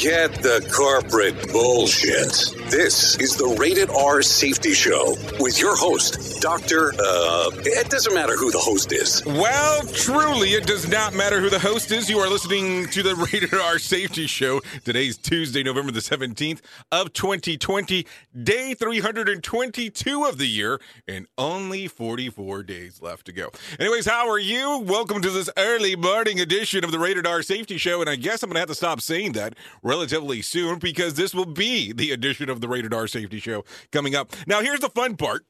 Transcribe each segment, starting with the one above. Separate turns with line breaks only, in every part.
Forget the corporate bullshit. This is the Rated R Safety Show with your host, Dr. Uh, it doesn't matter who the host is.
Well, truly, it does not matter who the host is. You are listening to the Rated R Safety Show. Today's Tuesday, November the 17th of 2020, day 322 of the year, and only 44 days left to go. Anyways, how are you? Welcome to this early morning edition of the Rated R Safety Show, and I guess I'm going to have to stop saying that relatively soon because this will be the edition of the Rated R Safety Show coming up. Now, here's the fun part.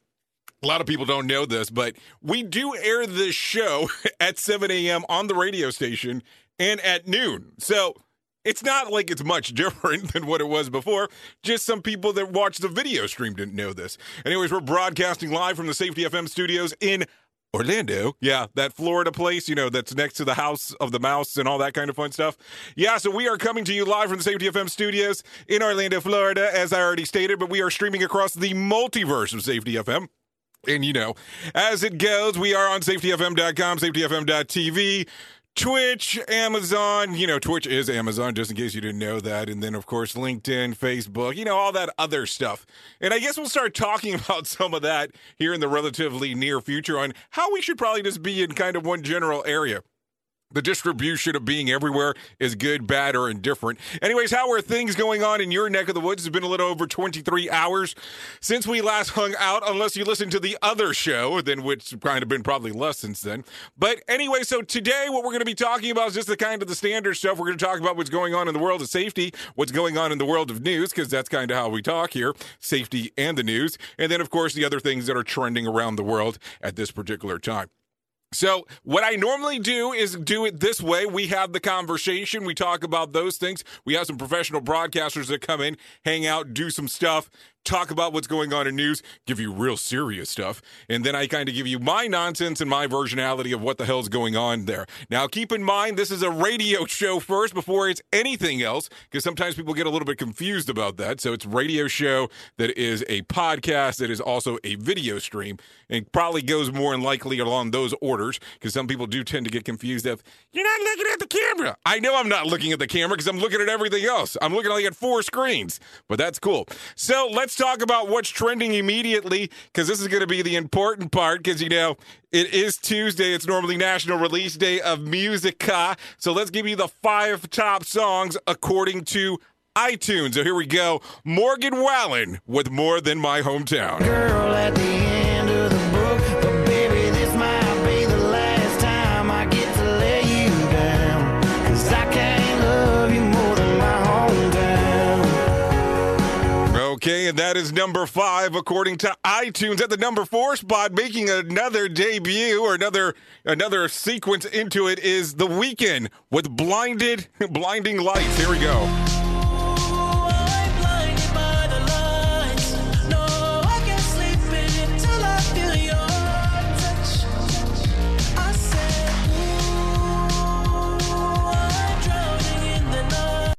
A lot of people don't know this, but we do air this show at 7 a.m. on the radio station and at noon. So it's not like it's much different than what it was before. Just some people that watch the video stream didn't know this. Anyways, we're broadcasting live from the Safety FM studios in Orlando. Yeah, that Florida place, you know, that's next to the House of the Mouse and all that kind of fun stuff. Yeah, so we are coming to you live from the Safety FM studios in Orlando, Florida, as I already stated, but we are streaming across the multiverse of Safety FM. And you know, as it goes, we are on safetyfm.com, safetyfm.tv, Twitch, Amazon. You know, Twitch is Amazon, just in case you didn't know that. And then, of course, LinkedIn, Facebook, you know, all that other stuff. And I guess we'll start talking about some of that here in the relatively near future on how we should probably just be in kind of one general area the distribution of being everywhere is good, bad, or indifferent. Anyways, how are things going on in your neck of the woods? It's been a little over 23 hours since we last hung out, unless you listen to the other show, then which kind of been probably less since then. But anyway, so today what we're going to be talking about is just the kind of the standard stuff. We're going to talk about what's going on in the world of safety, what's going on in the world of news, because that's kind of how we talk here, safety and the news. And then, of course, the other things that are trending around the world at this particular time. So, what I normally do is do it this way. We have the conversation, we talk about those things. We have some professional broadcasters that come in, hang out, do some stuff, talk about what's going on in news, give you real serious stuff, and then I kind of give you my nonsense and my versionality of what the hell's going on there. Now, keep in mind, this is a radio show first before it's anything else, because sometimes people get a little bit confused about that. So, it's radio show that is a podcast that is also a video stream, and probably goes more and likely along those orders, because some people do tend to get confused of, you're not looking at the camera. I know I'm not looking at the camera because I'm looking at everything else. I'm looking like at four screens, but that's cool. So, let's let's talk about what's trending immediately because this is going to be the important part because, you know, it is Tuesday. It's normally National Release Day of Musica. So let's give you the five top songs according to iTunes. So here we go. Morgan Wallen with More Than My Hometown. Okay, and that is number five according to iTunes. At the number four spot, making another debut or another another sequence into it is The Weeknd with Blinded Blinding Lights. Here we go.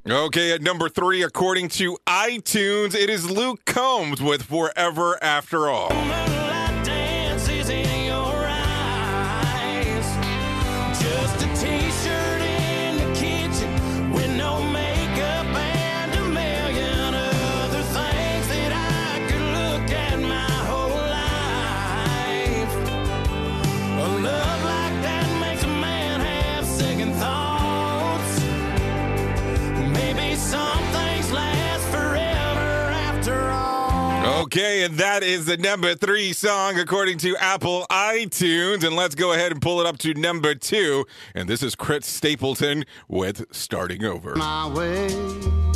Okay, at number three, according to iTunes, it is Luke Combs with Forever After All. Okay, and that is the number three song according to Apple iTunes. And let's go ahead and pull it up to number two. And this is Chris Stapleton with Starting Over.
my way.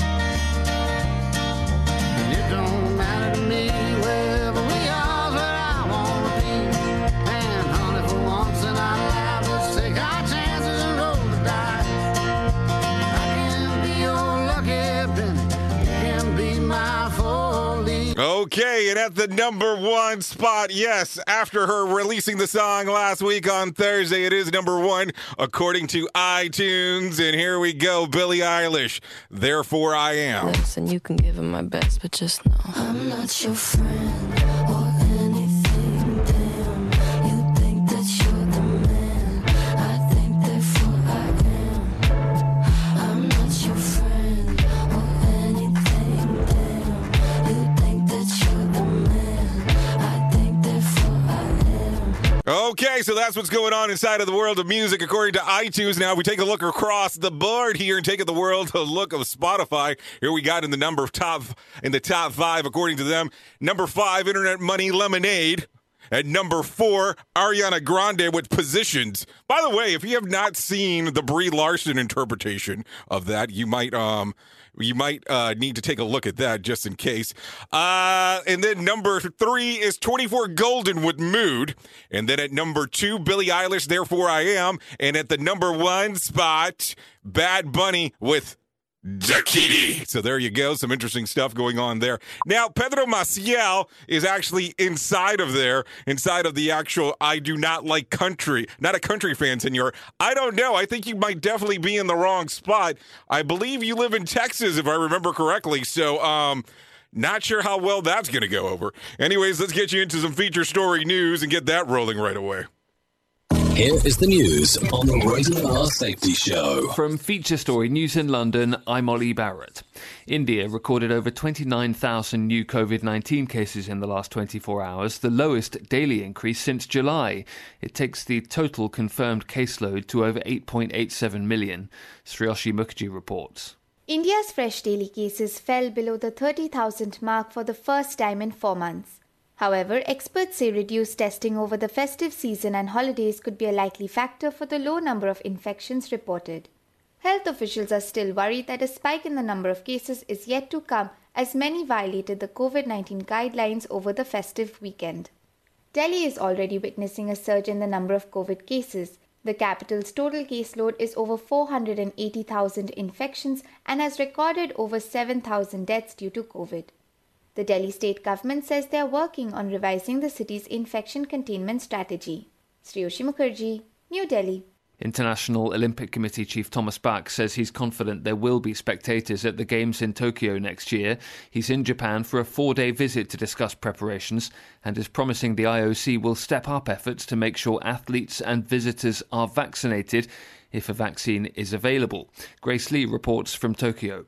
Okay, and at the number one spot, yes, after her releasing the song last week on Thursday, it is number one according to iTunes. And here we go, Billie Eilish. Therefore, I am.
and you can give it my best, but just know I'm not your friend
Okay, so that's what's going on inside of the world of music according to iTunes. Now we take a look across the board here and take the world a look of Spotify. Here we got in the number of top in the top five according to them. Number five, Internet Money Lemonade. At number four, Ariana Grande with Positions. By the way, if you have not seen the Brie Larson interpretation of that, you might um you might uh, need to take a look at that just in case. Uh, and then number three is 24 Golden with Mood. And then at number two, Billie Eilish, Therefore I Am. And at the number one spot, Bad Bunny with So there you go. Some interesting stuff going on there. Now, Pedro Maciel is actually inside of there, inside of the actual I do not like country. Not a country fan, senor. I don't know. I think you might definitely be in the wrong spot. I believe you live in Texas, if I remember correctly. So, um, not sure how well that's going to go over. Anyways, let's get you into some feature story news and get that rolling right away.
Here is the news on the Rated R Safety Show.
From Feature Story News in London, I'm Ollie Barrett. India recorded over 29,000 new COVID 19 cases in the last 24 hours, the lowest daily increase since July. It takes the total confirmed caseload to over 8.87 million. Sriyoshi Mukherjee reports.
India's fresh daily cases fell below the 30,000 mark for the first time in four months. However, experts say reduced testing over the festive season and holidays could be a likely factor for the low number of infections reported. Health officials are still worried that a spike in the number of cases is yet to come as many violated the COVID 19 guidelines over the festive weekend. Delhi is already witnessing a surge in the number of COVID cases. The capital's total caseload is over 480,000 infections and has recorded over 7,000 deaths due to COVID. The Delhi state government says they are working on revising the city's infection containment strategy. Sriyoshi Mukherjee, New Delhi.
International Olympic Committee Chief Thomas Bach says he's confident there will be spectators at the Games in Tokyo next year. He's in Japan for a four day visit to discuss preparations and is promising the IOC will step up efforts to make sure athletes and visitors are vaccinated if a vaccine is available. Grace Lee reports from Tokyo.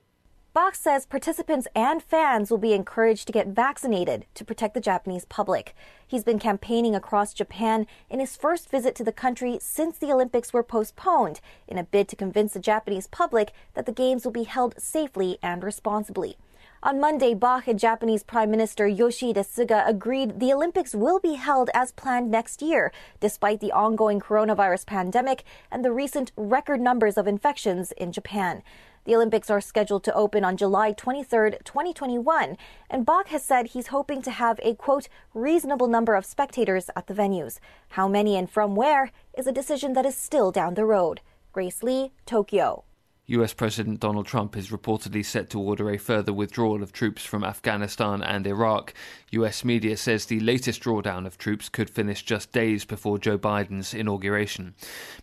Bach says participants and fans will be encouraged to get vaccinated to protect the Japanese public. He's been campaigning across Japan in his first visit to the country since the Olympics were postponed in a bid to convince the Japanese public that the Games will be held safely and responsibly. On Monday, Bach and Japanese Prime Minister Yoshihide Suga agreed the Olympics will be held as planned next year, despite the ongoing coronavirus pandemic and the recent record numbers of infections in Japan. The Olympics are scheduled to open on July 23, 2021, and Bach has said he's hoping to have a quote reasonable number of spectators at the venues. How many and from where is a decision that is still down the road. Grace Lee, Tokyo.
US President Donald Trump is reportedly set to order a further withdrawal of troops from Afghanistan and Iraq. US media says the latest drawdown of troops could finish just days before Joe Biden's inauguration.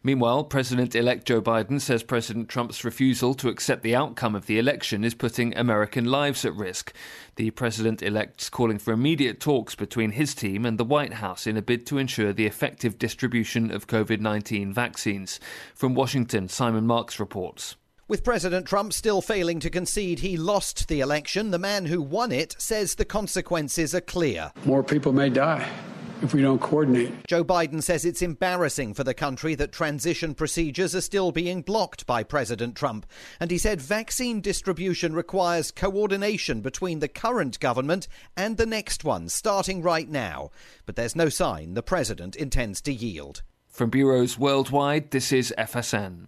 Meanwhile, President elect Joe Biden says President Trump's refusal to accept the outcome of the election is putting American lives at risk. The president elect's calling for immediate talks between his team and the White House in a bid to ensure the effective distribution of COVID 19 vaccines. From Washington, Simon Marks reports.
With President Trump still failing to concede he lost the election, the man who won it says the consequences are clear.
More people may die if we don't coordinate.
Joe Biden says it's embarrassing for the country that transition procedures are still being blocked by President Trump. And he said vaccine distribution requires coordination between the current government and the next one, starting right now. But there's no sign the president intends to yield.
From bureaus worldwide, this is FSN.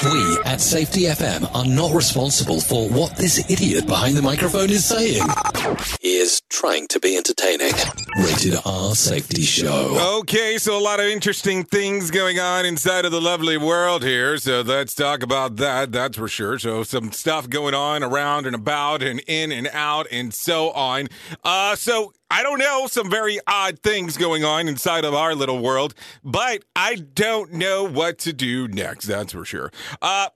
We at Safety FM are not responsible for what this idiot behind the microphone is saying. He is trying to be entertaining. Rated R Safety Show.
Okay, so a lot of interesting things going on inside of the lovely world here. So let's talk about that. That's for sure. So some stuff going on around and about and in and out and so on. Uh, so I don't know, some very odd things going on inside of our little world, but I don't know what to do next. That's for sure. Uh,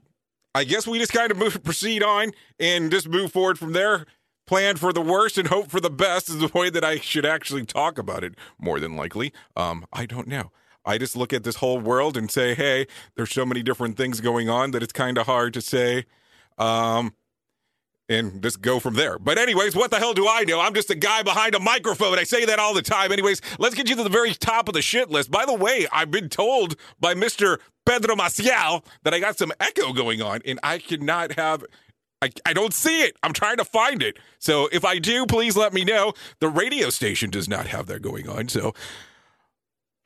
I guess we just kind of move, proceed on and just move forward from there. Plan for the worst and hope for the best is the way that I should actually talk about it. More than likely, um, I don't know. I just look at this whole world and say, hey, there's so many different things going on that it's kind of hard to say. Um, and just go from there. But anyways, what the hell do I know? I'm just a guy behind a microphone. I say that all the time. Anyways, let's get you to the very top of the shit list. By the way, I've been told by Mr. Pedro Maciel that I got some echo going on, and I cannot have. I, I don't see it. I'm trying to find it. So if I do, please let me know. The radio station does not have that going on. So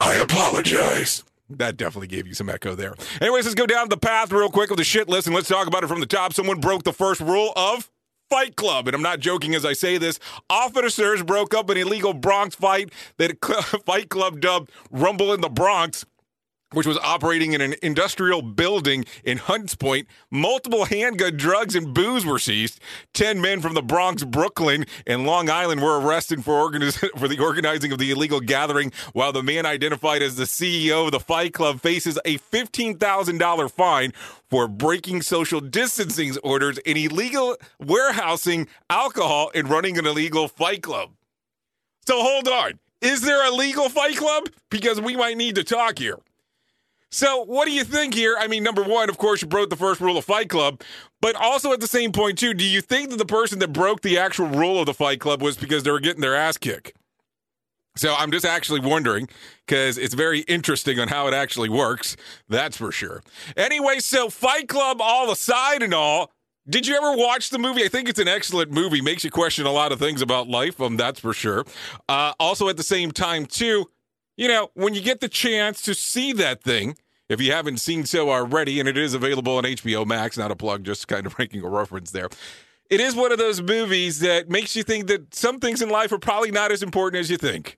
I apologize. That definitely gave you some echo there. Anyways, let's go down the path real quick of the shit list and let's talk about it from the top. Someone broke the first rule of Fight Club. And I'm not joking as I say this. Officers broke up an illegal Bronx fight that Fight Club dubbed Rumble in the Bronx which was operating in an industrial building in Hunts Point. Multiple handgun, drugs, and booze were seized. Ten men from the Bronx, Brooklyn, and Long Island were arrested for, organiz- for the organizing of the illegal gathering, while the man identified as the CEO of the Fight Club faces a $15,000 fine for breaking social distancing orders and illegal warehousing alcohol and running an illegal fight club. So hold on. Is there a legal fight club? Because we might need to talk here. So, what do you think here? I mean, number one, of course, you broke the first rule of Fight Club, but also at the same point, too, do you think that the person that broke the actual rule of the Fight Club was because they were getting their ass kicked? So, I'm just actually wondering because it's very interesting on how it actually works. That's for sure. Anyway, so Fight Club all aside and all, did you ever watch the movie? I think it's an excellent movie. Makes you question a lot of things about life. Um, that's for sure. Uh, also, at the same time, too, you know, when you get the chance to see that thing, if you haven't seen so already, and it is available on HBO Max, not a plug, just kind of making a reference there. It is one of those movies that makes you think that some things in life are probably not as important as you think.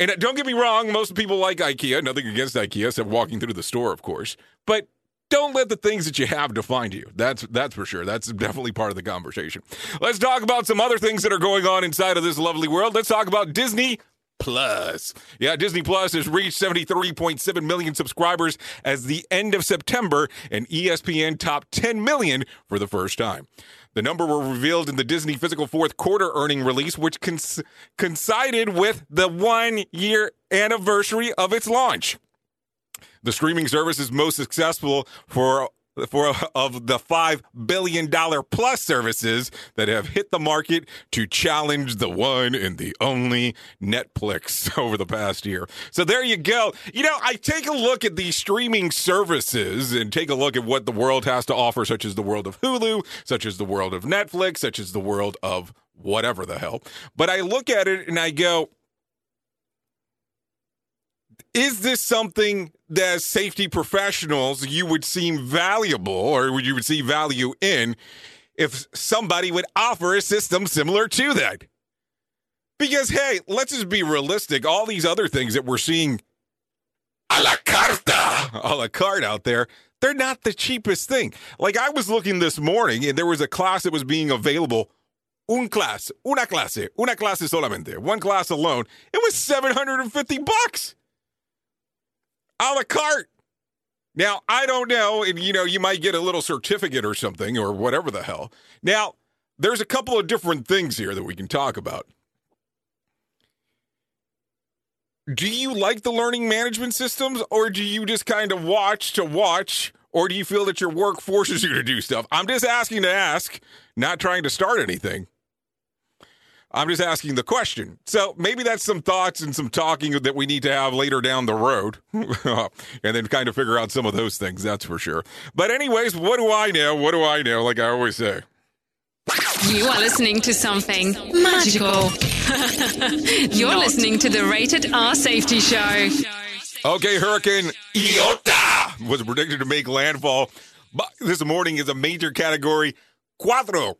And uh, don't get me wrong, most people like IKEA. Nothing against IKEA, except walking through the store, of course. But don't let the things that you have define you. That's that's for sure. That's definitely part of the conversation. Let's talk about some other things that are going on inside of this lovely world. Let's talk about Disney Plus. Yeah, Disney Plus has reached 73.7 million subscribers as the end of September, and ESPN topped 10 million for the first time. The number were revealed in the Disney physical fourth quarter earning release, which cons- coincided with the one year anniversary of its launch. The streaming service is most successful for for of the five billion dollar plus services that have hit the market to challenge the one and the only Netflix over the past year. So there you go. You know, I take a look at these streaming services and take a look at what the world has to offer, such as the world of Hulu, such as the world of Netflix, such as the world of whatever the hell. But I look at it and I go, is this something that safety professionals you would seem valuable or would you would see value in if somebody would offer a system similar to that? Because hey, let's just be realistic. All these other things that we're seeing a la carta, a la carte out there, they're not the cheapest thing. Like I was looking this morning and there was a class that was being available. Un class, una clase, una clase solamente, one class alone. It was 750 bucks a la carte. Now, I don't know, and you know, you might get a little certificate or something or whatever the hell. Now, there's a couple of different things here that we can talk about. Do you like the learning management systems or do you just kind of watch to watch or do you feel that your work forces you to do stuff? I'm just asking to ask, not trying to start anything. I'm just asking the question. So maybe that's some thoughts and some talking that we need to have later down the road and then kind of figure out some of those things, that's for sure. But, anyways, what do I know? What do I know? Like I always say.
You are listening to something magical. You're listening to the Rated R Safety Show.
Okay, Hurricane Iota was predicted to make landfall this morning is a major category cuatro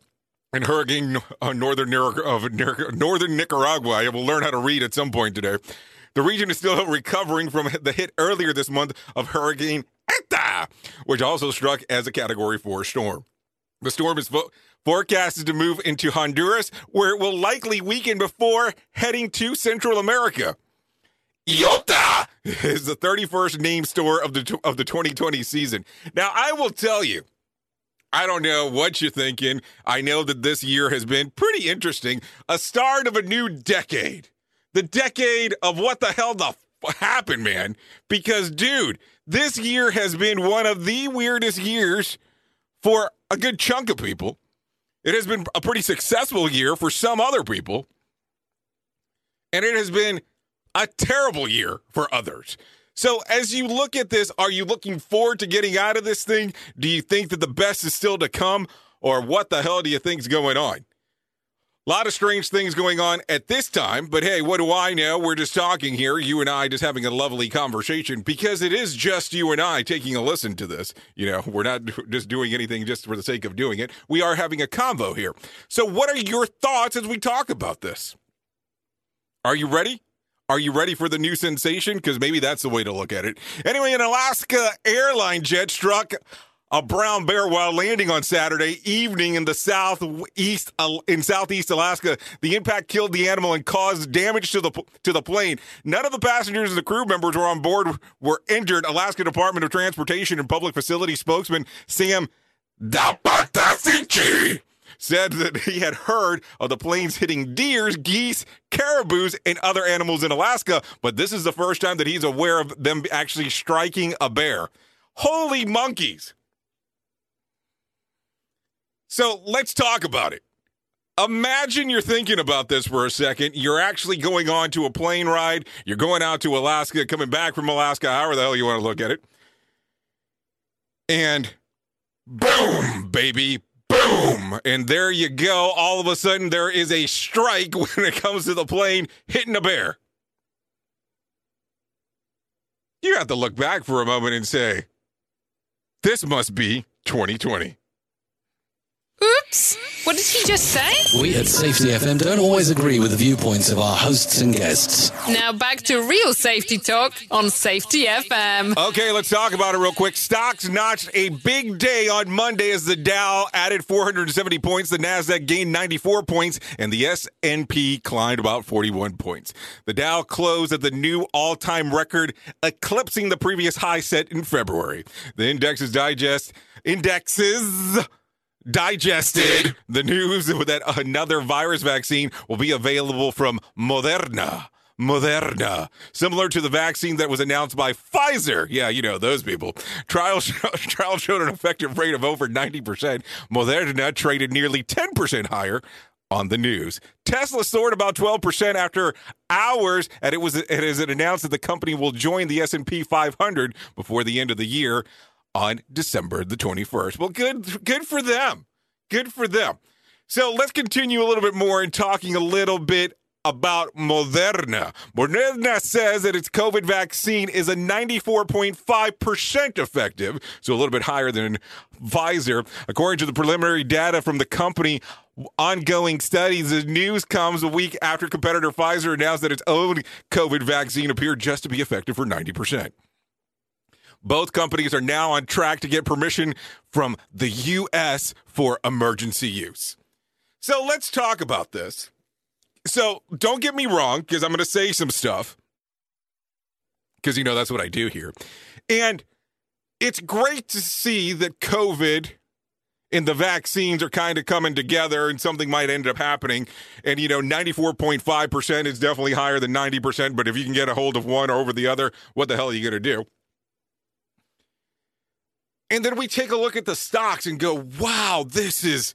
in hurricane uh, northern northern Nicaragua. I will learn how to read at some point today. The region is still recovering from the hit earlier this month of Hurricane Eta, which also struck as a Category 4 storm. The storm is fo- forecasted to move into Honduras, where it will likely weaken before heading to Central America. Iota is the 31st name store of the of the 2020 season. Now, I will tell you, I don't know what you're thinking. I know that this year has been pretty interesting. A start of a new decade. The decade of what the hell the f- happened, man. Because, dude, this year has been one of the weirdest years for a good chunk of people. It has been a pretty successful year for some other people. And it has been a terrible year for others. So, as you look at this, are you looking forward to getting out of this thing? Do you think that the best is still to come? Or what the hell do you think's going on? A lot of strange things going on at this time, but hey, what do I know? We're just talking here, you and I just having a lovely conversation because it is just you and I taking a listen to this. You know, we're not just doing anything just for the sake of doing it. We are having a convo here. So, what are your thoughts as we talk about this? Are you ready? Are you ready for the new sensation? Because maybe that's the way to look at it. Anyway, an Alaska airline jet struck a brown bear while landing on Saturday evening in the southeast uh, in southeast Alaska. The impact killed the animal and caused damage to the to the plane. None of the passengers and the crew members were on board were injured. Alaska Department of Transportation and Public Facility spokesman Sam Dapcevich said that he had heard of the planes hitting deers, geese, caribous, and other animals in Alaska, but this is the first time that he's aware of them actually striking a bear. Holy monkeys. So let's talk about it. Imagine you're thinking about this for a second. You're actually going on to a plane ride. You're going out to Alaska, coming back from Alaska, however the hell you want to look at it. And boom, baby, boom. And there you go. All of a sudden, there is a strike when it comes to the plane hitting a bear. You have to look back for a moment and say, this must be 2020.
Oops. What did he just say?
We at Safety FM don't always agree with the viewpoints of our hosts and guests.
Now back to real safety talk on Safety FM.
Okay, let's talk about it real quick. Stocks notched a big day on Monday as the Dow added 470 points, the Nasdaq gained 94 points, and the S&P climbed about 41 points. The Dow closed at the new all-time record, eclipsing the previous high set in February. The indexes digest indexes digested the news that another virus vaccine will be available from Moderna. Moderna, similar to the vaccine that was announced by Pfizer. Yeah, you know those people. Trial trial showed an effective rate of over 90%. Moderna traded nearly 10% higher on the news. Tesla soared about 12% after hours, and it was it is announced that the company will join the S&P 500 before the end of the year on December the 21st. Well, good good for them. Good for them. So let's continue a little bit more in talking a little bit about Moderna. Moderna says that its COVID vaccine is a 94.5% effective, so a little bit higher than Pfizer. According to the preliminary data from the company, ongoing studies, the news comes a week after competitor Pfizer announced that its own COVID vaccine appeared just to be effective for 90%. Both companies are now on track to get permission from the U.S. for emergency use. So let's talk about this. So don't get me wrong, because I'm going to say some stuff, because you know that's what I do here. And it's great to see that COVID and the vaccines are kind of coming together and something might end up happening. And, you know, 94.5% is definitely higher than 90%, but if you can get a hold of one or over the other, what the hell are you going to do? And then we take a look at the stocks and go, wow, this is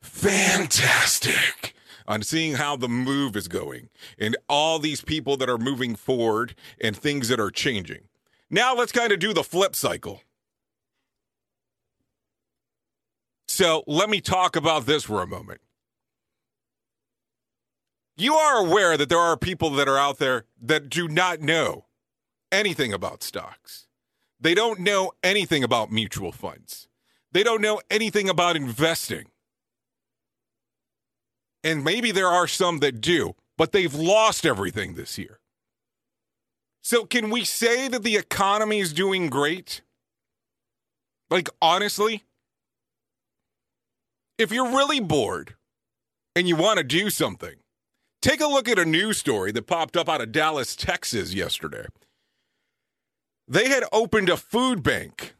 fantastic on seeing how the move is going and all these people that are moving forward and things that are changing. Now let's kind of do the flip cycle. So let me talk about this for a moment. You are aware that there are people that are out there that do not know anything about stocks. They don't know anything about mutual funds. They don't know anything about investing. And maybe there are some that do, but they've lost everything this year. So, can we say that the economy is doing great? Like, honestly? If you're really bored and you want to do something, take a look at a news story that popped up out of Dallas, Texas yesterday. They had opened a food bank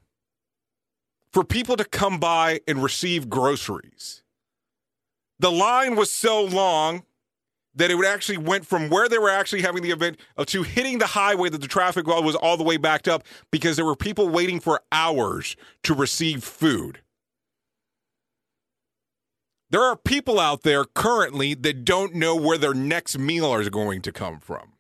for people to come by and receive groceries. The line was so long that it would actually went from where they were actually having the event to hitting the highway that the traffic was all the way backed up because there were people waiting for hours to receive food. There are people out there currently that don't know where their next meal is going to come from.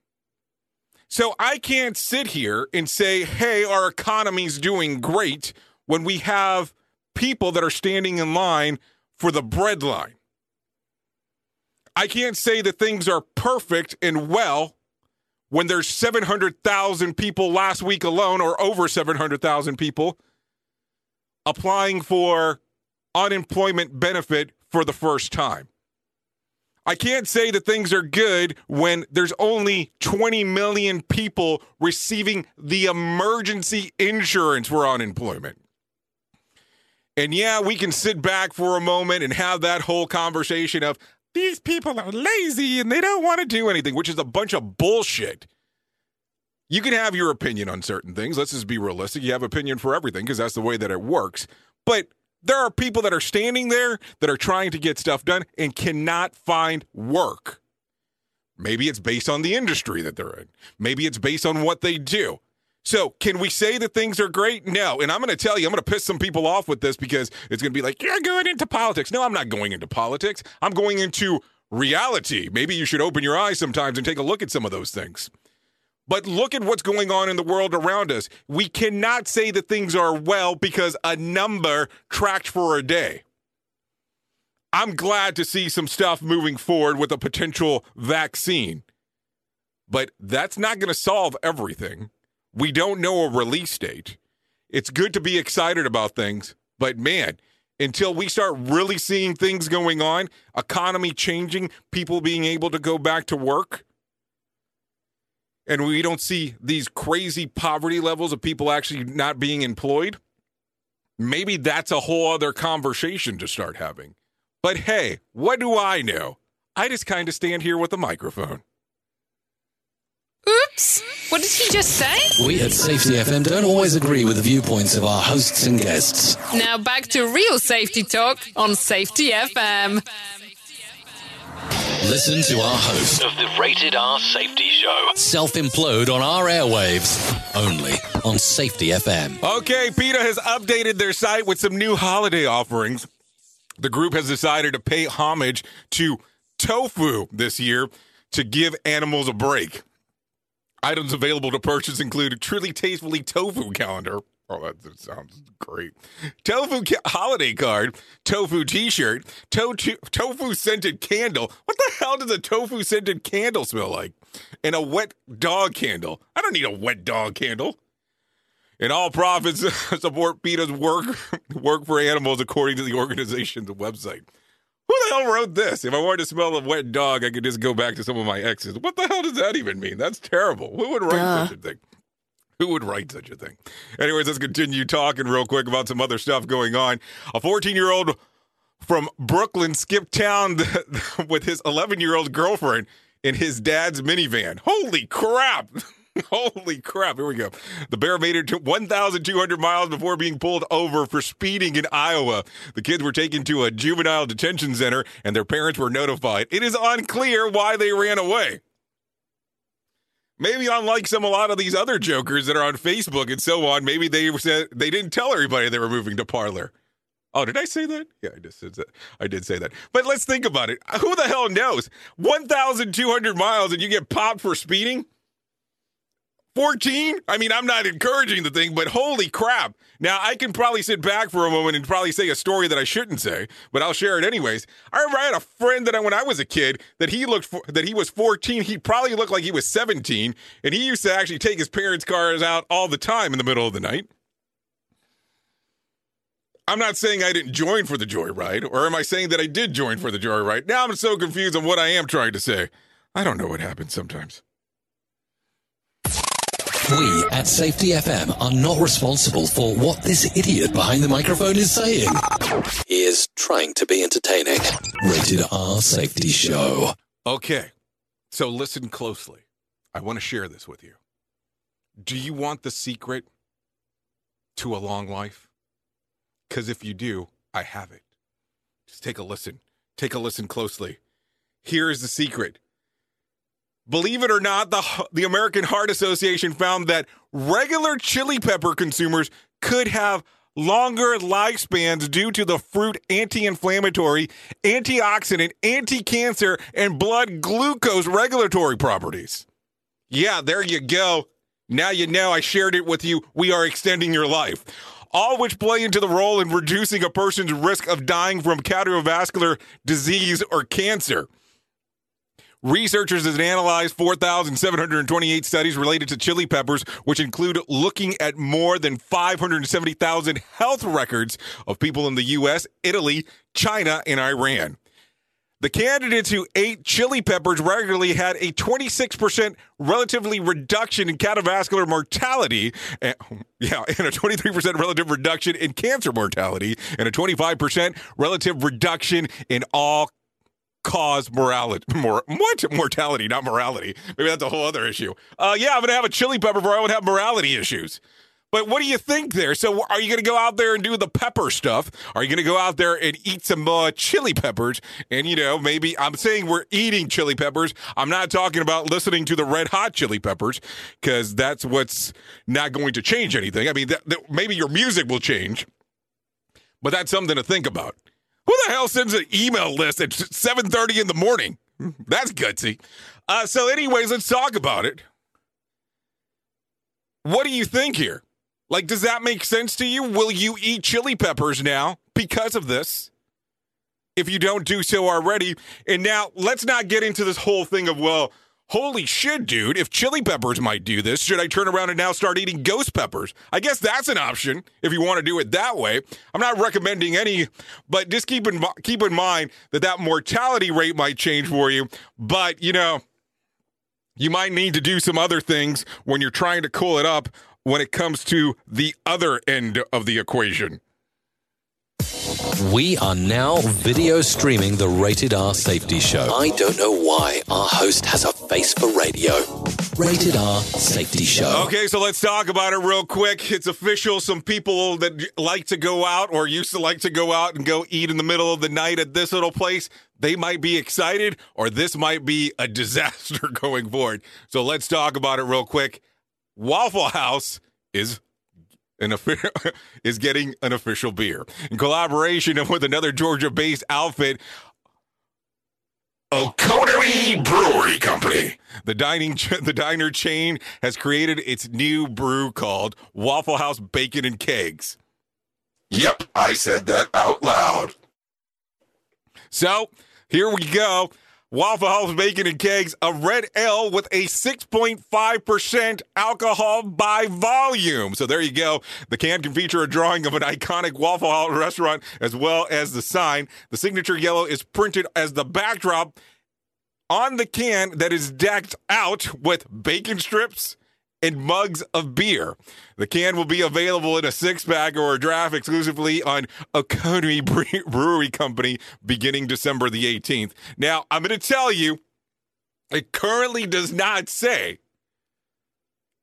So I can't sit here and say, hey, our economy's doing great when we have people that are standing in line for the bread line. I can't say that things are perfect and well when there's 700,000 people last week alone, or over 700,000 people, applying for unemployment benefit for the first time. I can't say that things are good when there's only 20 million people receiving the emergency insurance for unemployment. And yeah, we can sit back for a moment and have that whole conversation of these people are lazy and they don't want to do anything, which is a bunch of bullshit. You can have your opinion on certain things. Let's just be realistic. You have opinion for everything because that's the way that it works. But there are people that are standing there that are trying to get stuff done and cannot find work. Maybe it's based on the industry that they're in. Maybe it's based on what they do. So, can we say that things are great? No. And I'm going to tell you, I'm going to piss some people off with this because it's going to be like, you're going into politics. No, I'm not going into politics. I'm going into reality. Maybe you should open your eyes sometimes and take a look at some of those things. But look at what's going on in the world around us. We cannot say that things are well because a number tracked for a day. I'm glad to see some stuff moving forward with a potential vaccine, but that's not going to solve everything. We don't know a release date. It's good to be excited about things, but man, until we start really seeing things going on, economy changing, people being able to go back to work, and we don't see these crazy poverty levels of people actually not being employed, maybe that's a whole other conversation to start having. But hey, what do I know? I just kind of stand here with a microphone.
Oops! What did he just say?
We at Safety FM don't always agree with the viewpoints of our hosts and guests.
Now back to real safety talk on Safety FM.
Listen to our host
of the Rated R Safety Show.
self implode on our airwaves only on Safety FM.
Okay, PETA has updated their site with some new holiday offerings. The group has decided to pay homage to tofu this year to give animals a break. Items available to purchase include a truly tastefully tofu calendar. Oh, that, that sounds great. Tofu ca- holiday card, tofu t-shirt, to- tofu scented candle. What the hell does a tofu scented candle smell like? And a wet dog candle. I don't need a wet dog candle. And all profits support PETA's work work for animals according to the organization's website. Who the hell wrote this? If I wanted to smell a wet dog, I could just go back to some of my exes. What the hell does that even mean? That's terrible. Who would write
Duh.
such a thing? Who would write such a thing? Anyways, let's continue talking real quick about some other stuff going on. A 14 year old from Brooklyn skipped town with his 11 year old girlfriend in his dad's minivan. Holy crap! Holy crap. Here we go. The bear made it to 1,200 miles before being pulled over for speeding in Iowa. The kids were taken to a juvenile detention center and their parents were notified. It is unclear why they ran away. Maybe unlike some a lot of these other jokers that are on Facebook and so on, maybe they said they didn't tell everybody they were moving to Parler. Oh, did I say that? Yeah, I just said that. I did say that. But let's think about it. Who the hell knows? 1,200 miles and you get popped for speeding? 14? I mean, I'm not encouraging the thing, but holy crap. Now, I can probably sit back for a moment and probably say a story that I shouldn't say, but I'll share it anyways. I remember I had a friend that I, when I was a kid that he looked for, that he was 14. He probably looked like he was 17, and he used to actually take his parents' cars out all the time in the middle of the night. I'm not saying I didn't join for the joyride, or am I saying that I did join for the joyride? Now I'm so confused on what I am trying to say. I don't know what happens sometimes.
We at Safety FM are not responsible for what this idiot behind the microphone is saying. He is trying to be entertaining. Rated R Safety Show.
Okay, so listen closely. I want to share this with you. Do you want the secret to a long life? Because if you do, I have it. Just take a listen. Take a listen closely. Here is the secret. Believe it or not, the, the American Heart Association found that regular chili pepper consumers could have longer lifespans due to the fruit anti inflammatory, antioxidant, anti cancer, and blood glucose regulatory properties. Yeah, there you go. Now you know I shared it with you. We are extending your life. All which play into the role in reducing a person's risk of dying from cardiovascular disease or cancer. Researchers have analyzed 4,728 studies related to chili peppers, which include looking at more than 570,000 health records of people in the U.S., Italy, China, and Iran. The candidates who ate chili peppers regularly had a 26% relatively reduction in cardiovascular mortality, and, yeah, and a 23% relative reduction in cancer mortality, and a 25% relative reduction in all cause morality more what? Mortality not morality. Maybe that's a whole other issue. Uh yeah i'm gonna have a chili pepper before i would have morality issues. But what do you think there? So are you gonna go out there and do the pepper stuff? Are you gonna go out there and eat some uh, chili peppers? And you know maybe i'm saying we're eating chili peppers. I'm not talking about listening to the red hot chili peppers because that's what's not going to change anything. I mean maybe your music will change but that's something to think about who the hell sends an email list at 7.30 in the morning? That's gutsy. Uh, so anyways, let's talk about it. What do you think here? Like, does that make sense to you? Will you eat chili peppers now because of this? If you don't do so already. And now let's not get into this whole thing of, well, holy shit, dude, if chili peppers might do this, should I turn around and now start eating ghost peppers? I guess that's an option if you want to do it that way. I'm not recommending any, but just keep in, keep in mind that that mortality rate might change for you. But, you know, you might need to do some other things when you're trying to cool it up when it comes to the other end of the equation.
We are now video streaming the Rated R Safety Show. I don't know why our host has a face for radio. Rated R Safety Show.
Okay, so let's talk about it real quick. It's official. Some people that like to go out or used to like to go out and go eat in the middle of the night at this little place, they might be excited or this might be a disaster going forward. So let's talk about it real quick. Waffle House is an is getting an official beer in collaboration with another Georgia-based outfit. Oconee Brewery Company. The dining the diner chain has created its new brew called Waffle House Bacon and Kegs. Yep, I said that out loud. So here we go. Waffle House Bacon and Kegs, a red ale with a 6.5% alcohol by volume. So there you go. The can can feature a drawing of an iconic Waffle House restaurant as well as the sign. The signature yellow is printed as the backdrop on the can that is decked out with bacon strips and mugs of beer. The can will be available in a six pack or a draft exclusively on Oconee Bre- Brewery Company beginning December the 18th. Now, I'm going to tell you, it currently does not say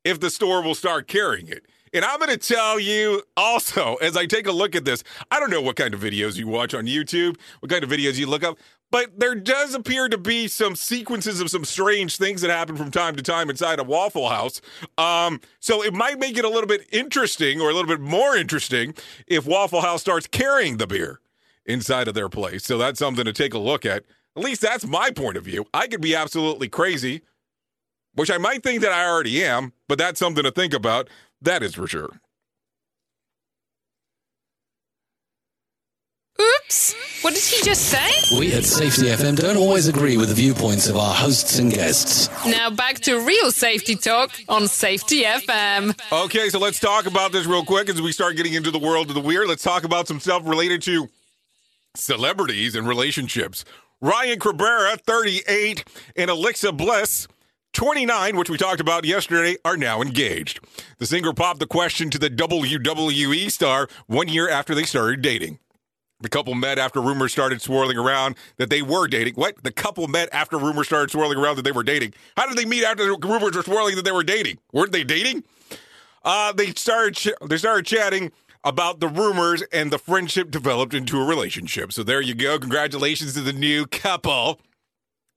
if the store will start carrying it. And I'm going to tell you also, as I take a look at this, I don't know what kind of videos you watch on YouTube, what kind of videos you look up, but there does appear to be some sequences of some strange things that happen from time to time inside a Waffle House. Um, so it might make it a little bit interesting or a little bit more interesting if Waffle House starts carrying the beer inside of their place. So that's something to take a look at. At least that's my point of view. I could be absolutely crazy, which I might think that I already am, but that's something to think about. That is for sure.
Oops. What did he just say?
We at Safety FM don't always agree with the viewpoints of our hosts and guests.
Now back to real safety talk on Safety FM.
Okay, so let's talk about this real quick as we start getting into the world of the weird. Let's talk about some stuff related to celebrities and relationships. Ryan Cabrera, 38, and Alexa Bliss, 29, which we talked about yesterday, are now engaged. The singer popped the question to the WWE star one year after they started dating. The couple met after rumors started swirling around that they were dating. What? The couple met after rumors started swirling around that they were dating. How did they meet after the rumors were swirling that they were dating? Weren't they dating? Uh, they started ch- they started chatting about the rumors and the friendship developed into a relationship. So there you go. Congratulations to the new couple.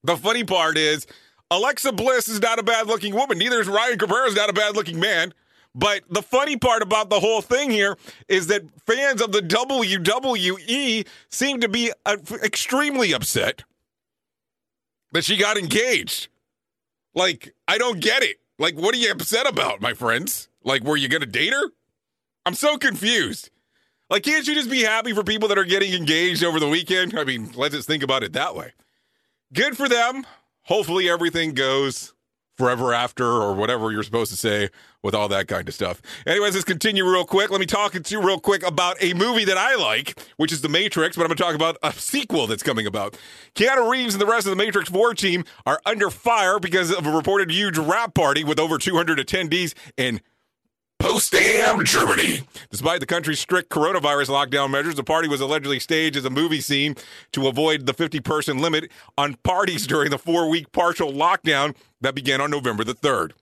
The funny part is Alexa Bliss is not a bad looking woman. Neither is Ryan Cabrera is not a bad looking man. But the funny part about the whole thing here is that fans of the WWE seem to be uh, extremely upset that she got engaged. Like, I don't get it. Like, what are you upset about, my friends? Like, were you going to date her? I'm so confused. Like, can't you just be happy for people that are getting engaged over the weekend? I mean, let's just think about it that way. Good for them. Hopefully, everything goes forever after or whatever you're supposed to say with all that kind of stuff. Anyways, let's continue real quick. Let me talk to you real quick about a movie that I like, which is The Matrix, but I'm going to talk about a sequel that's coming about. Keanu Reeves and the rest of the Matrix 4 team are under fire because of a reported huge wrap party with over 200 attendees in Potsdam, Germany. Despite the country's strict coronavirus lockdown measures, the party was allegedly staged as a movie scene to avoid the 50 person limit on parties during the four week partial lockdown that began on November the 3rd.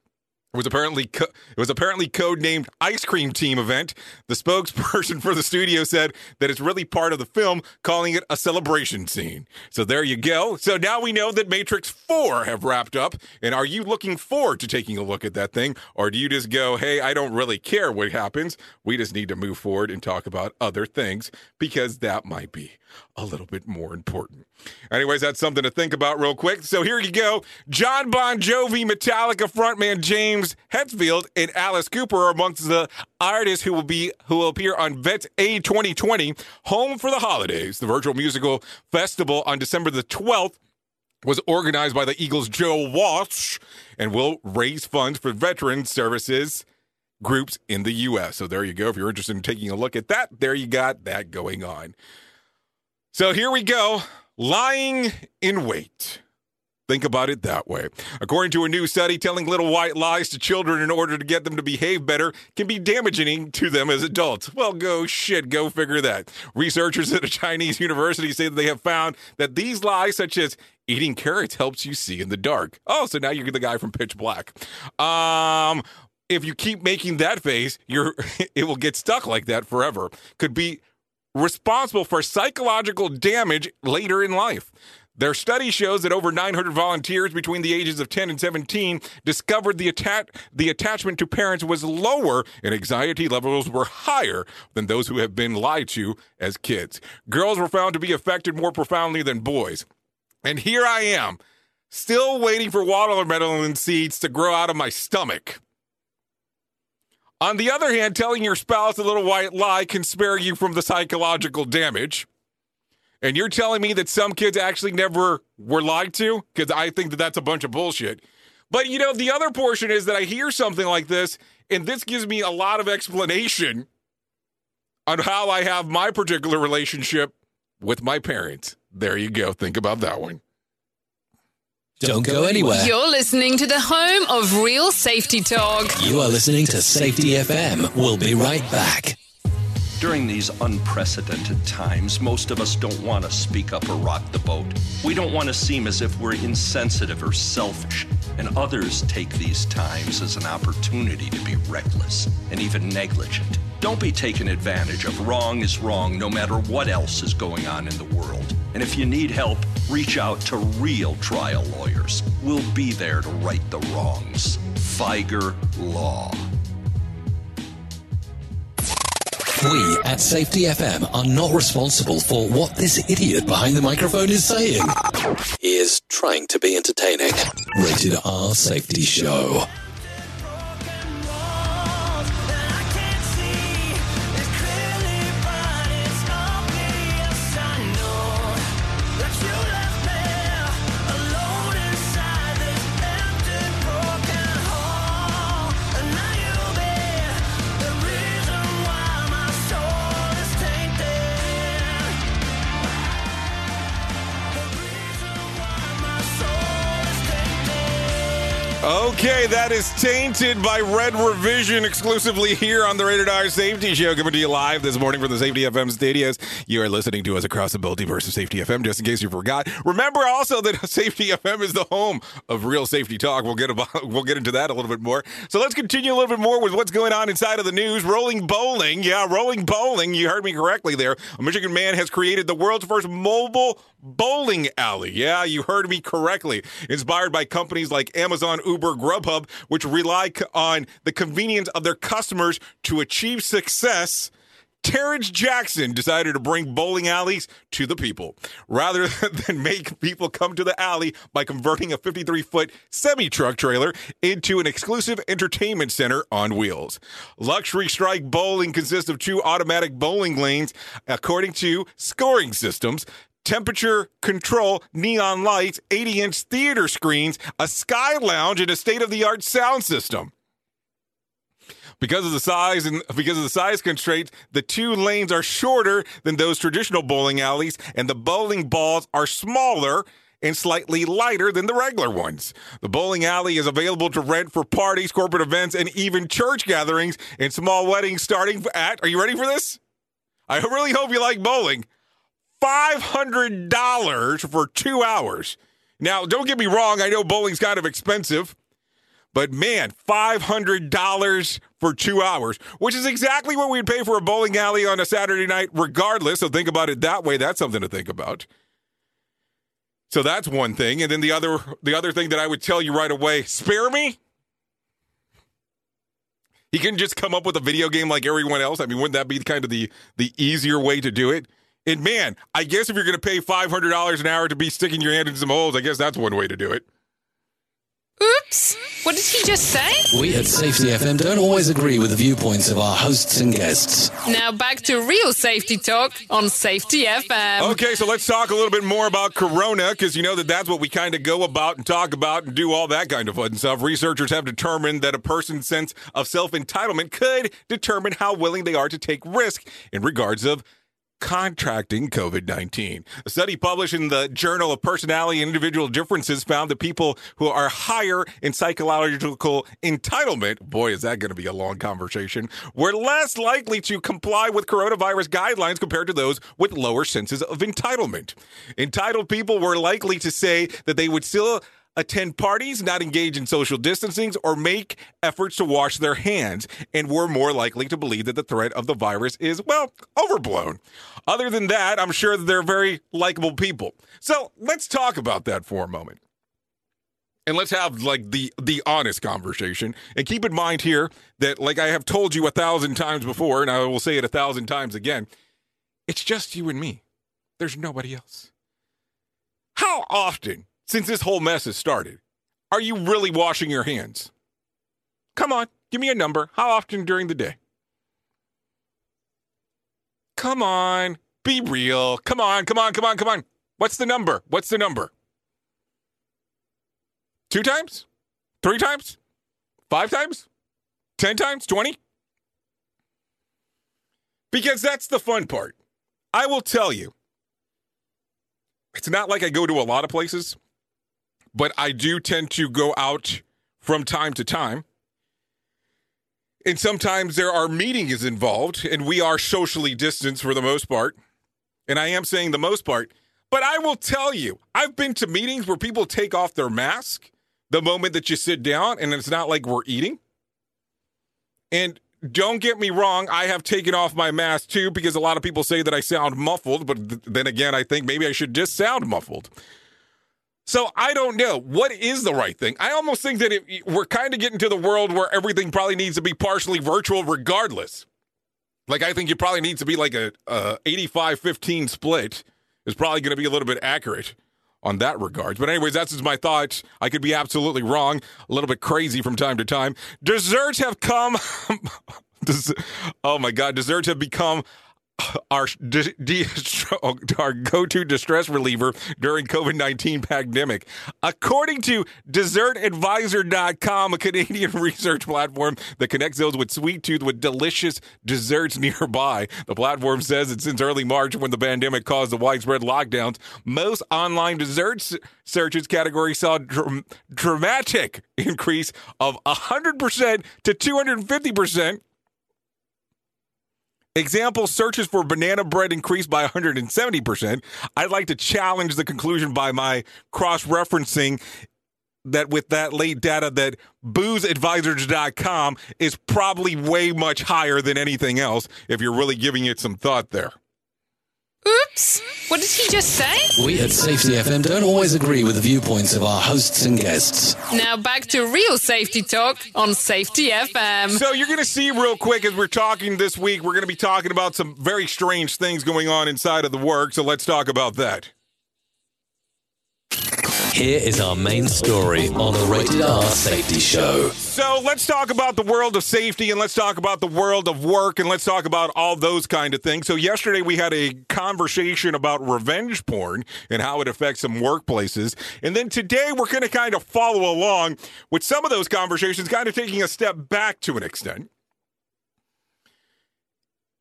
It was apparently co- it was apparently codenamed Ice Cream Team event. The spokesperson for the studio said that it's really part of the film, calling it a celebration scene. So there you go. So now we know that Matrix 4 have wrapped up. And are you looking forward to taking a look at that thing? Or do you just go, hey, I don't really care what happens. We just need to move forward and talk about other things because that might be a little bit more important. Anyways, that's something to think about real quick. So here you go. John Bon Jovi, Metallica frontman James Hetfield, and Alice Cooper are amongst the artists who will be who will appear on Vet A 2020, Home for the Holidays, the virtual musical festival on December the 12th was organized by the Eagles' Joe Walsh and will raise funds for veteran services groups in the U.S. So there you go. If you're interested in taking a look at that, there you got that going on. So here we go. Lying in wait. Think about it that way. According to a new study, telling little white lies to children in order to get them to behave better can be damaging to them as adults. Well, go shit, go figure that. Researchers at a Chinese university say that they have found that these lies, such as eating carrots, helps you see in the dark. Oh, so now you're the guy from Pitch Black. Um, if you keep making that face, you're it will get stuck like that forever. Could be responsible for psychological damage later in life. Their study shows that over 900 volunteers between the ages of 10 and 17 discovered the, atta- the attachment to parents was lower and anxiety levels were higher than those who have been lied to as kids. Girls were found to be affected more profoundly than boys. And here I am, still waiting for watermelon seeds to grow out of my stomach. On the other hand, telling your spouse a little white lie can spare you from the psychological damage. And you're telling me that some kids actually never were lied to? Because I think that that's a bunch of bullshit. But you know, the other portion is that I hear something like this, and this gives me a lot of explanation on how I have my particular relationship with my parents. There you go. Think about that one.
Don't go anywhere.
You're listening to the home of real safety talk.
You are listening to Safety FM. We'll be right back.
During these unprecedented times, most of us don't want to speak up or rock the boat. We don't want to seem as if we're insensitive or selfish, and others take these times as an opportunity to be reckless and even negligent. Don't be taken advantage of. Wrong is wrong no matter what else is going on in the world. And if you need help, reach out to real trial lawyers. We'll be there to right the wrongs. Feiger Law.
We at Safety FM are not responsible for what this idiot behind the microphone is saying. He is trying to be entertaining. Rated R Safety Show.
Okay, that is tainted by Red Revision exclusively here on the Rated R Safety Show, coming to you live this morning from the Safety FM studios. You are listening to us across the multiverse of Safety FM, just in case you forgot. Remember also that Safety FM is the home of real safety talk. We'll get about, we'll get into that a little bit more. So let's continue a little bit more with what's going on inside of the news. Rolling bowling, yeah, rolling bowling. You heard me correctly there. A Michigan man has created the world's first mobile bowling alley. Yeah, you heard me correctly. Inspired by companies like Amazon, Uber, Grubhub, which rely on the convenience of their customers to achieve success. Terrence Jackson decided to bring bowling alleys to the people rather than make people come to the alley by converting a 53 foot semi truck trailer into an exclusive entertainment center on wheels. Luxury Strike Bowling consists of two automatic bowling lanes, according to scoring systems temperature control, neon lights, 80 inch theater screens, a sky lounge, and a state of the art sound system. Because of the size and because of the size constraints, the two lanes are shorter than those traditional bowling alleys, and the bowling balls are smaller and slightly lighter than the regular ones. The bowling alley is available to rent for parties, corporate events, and even church gatherings and small weddings starting at, are you ready for this? I really hope you like bowling. $500 for two hours. Now, don't get me wrong, I know bowling's kind of expensive, but man, $500 for two hours, which is exactly what we'd pay for a bowling alley on a Saturday night, regardless. So think about it that way. That's something to think about. So that's one thing. And then the other the other thing that I would tell you right away, spare me. He can just come up with a video game like everyone else. I mean, wouldn't that be kind of the the easier way to do it? And man, I guess if you're going to pay $500 an hour to be sticking your hand in some holes, I guess that's one way to do it.
Oops! What did he just say?
We at Safety FM don't always agree with the viewpoints of our hosts and guests.
Now back to real safety talk on Safety FM.
Okay, so let's talk a little bit more about Corona because you know that that's what we kind of go about and talk about and do all that kind of fun stuff. Researchers have determined that a person's sense of self entitlement could determine how willing they are to take risk in regards of contracting COVID 19. A study published in the Journal of Personality and Individual Differences found that people who are higher in psychological entitlement, boy, is that going to be a long conversation, were less likely to comply with coronavirus guidelines compared to those with lower senses of entitlement. Entitled people were likely to say that they would still attend parties, not engage in social distancing, or make efforts to wash their hands, and were more likely to believe that the threat of the virus is, well, overblown. Other than that, I'm sure that they're very likable people. So let's talk about that for a moment. And let's have like the the honest conversation. And keep in mind here that, like I have told you a thousand times before, and I will say it a thousand times again, it's just you and me. There's nobody else. How often since this whole mess has started, are you really washing your hands? Come on, give me a number. How often during the day? Come on, be real. Come on, come on, come on, come on. What's the number? What's the number? Two times? Three times? Five times? Ten times? Twenty? Because that's the fun part. I will tell you, it's not like I go to a lot of places but I do tend to go out from time to time. And sometimes there are meetings involved, and we are socially distanced for the most part. And I am saying the most part, but I will tell you, I've been to meetings where people take off their mask the moment that you sit down, and it's not like we're eating. And don't get me wrong, I have taken off my mask too because a lot of people say that I sound muffled, but th- then again, I think maybe I should just sound muffled. So I don't know what is the right thing. I almost think that it, we're kind of getting to the world where everything probably needs to be partially virtual, regardless. Like I think you probably need to be like a, a 85-15 split is probably going to be a little bit accurate on that regard. But anyways, that's just my thoughts. I could be absolutely wrong, a little bit crazy from time to time. Desserts have come. oh my God, desserts have become our di- di- our go-to distress reliever during COVID-19 pandemic. According to dessertadvisor.com, a Canadian research platform that connects those with sweet tooth with delicious desserts nearby. The platform says that since early March when the pandemic caused the widespread lockdowns, most online desserts searches category saw dr- dramatic increase of 100% to 250% Example searches for banana bread increased by 170%. I'd like to challenge the conclusion by my cross referencing that with that late data that boozeadvisors.com is probably way much higher than anything else if you're really giving it some thought there.
Oops! What did he just say?
We at Safety FM don't always agree with the viewpoints of our hosts and guests.
Now back to real safety talk on Safety FM.
So you're going to see real quick as we're talking this week, we're going to be talking about some very strange things going on inside of the work. So let's talk about that.
Here is our main story on the Rated R Safety Show.
So let's talk about the world of safety and let's talk about the world of work and let's talk about all those kind of things. So yesterday we had a conversation about revenge porn and how it affects some workplaces. And then today we're going to kind of follow along with some of those conversations, kind of taking a step back to an extent.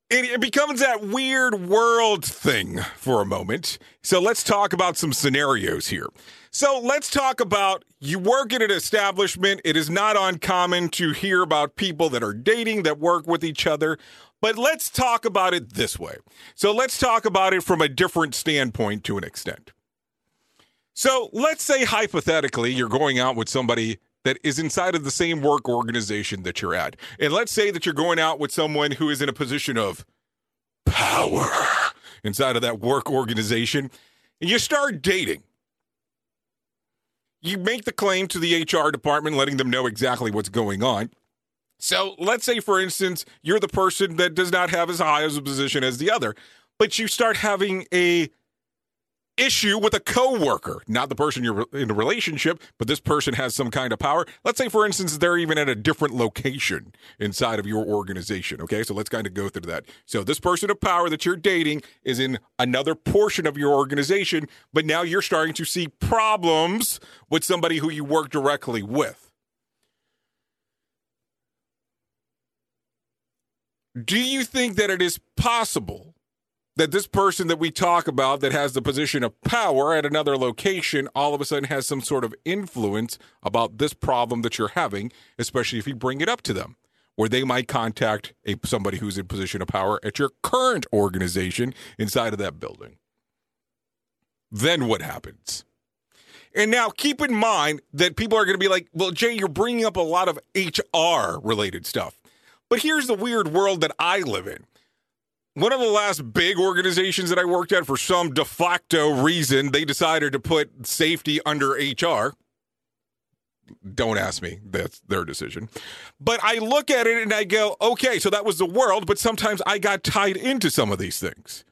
It, it becomes that weird world thing for a moment. So let's talk about some scenarios here. So let's talk about you work at an establishment. It is not uncommon to hear about people that are dating that work with each other. But let's talk about it this way. So let's talk about it from a different standpoint to an extent. So let's say hypothetically you're going out with somebody that is inside of the same work organization that you're at. And let's say that you're going out with someone who is in a position of power inside of that work organization. And you start dating you make the claim to the HR department, letting them know exactly what's going on. So let's say, for instance, you're the person that does not have as high as a position as the other, but you start having a issue with a coworker, not the person you're in a relationship, but this person has some kind of power. Let's say, for instance, they're even at a different location inside of your organization. Okay, so let's kind of go through that. So this person of power that you're dating is in another portion of your organization, but now you're starting to see problems with somebody who you work directly with. Do you think that it is possible that this person that we talk about that has the position of power at another location all of a sudden has some sort of influence about this problem that you're having, especially if you bring it up to them? Where they might contact a somebody who's in position of power at your current organization inside of that building. Then what happens? And now keep in mind that people are going to be like, well, Jay, you're bringing up a lot of HR related stuff. But here's the weird world that I live in. One of the last big organizations that I worked at, for some de facto reason, they decided to put safety under HR. Don't ask me. That's their decision. But I look at it and I go, okay, so that was the world, but sometimes I got tied into some of these things.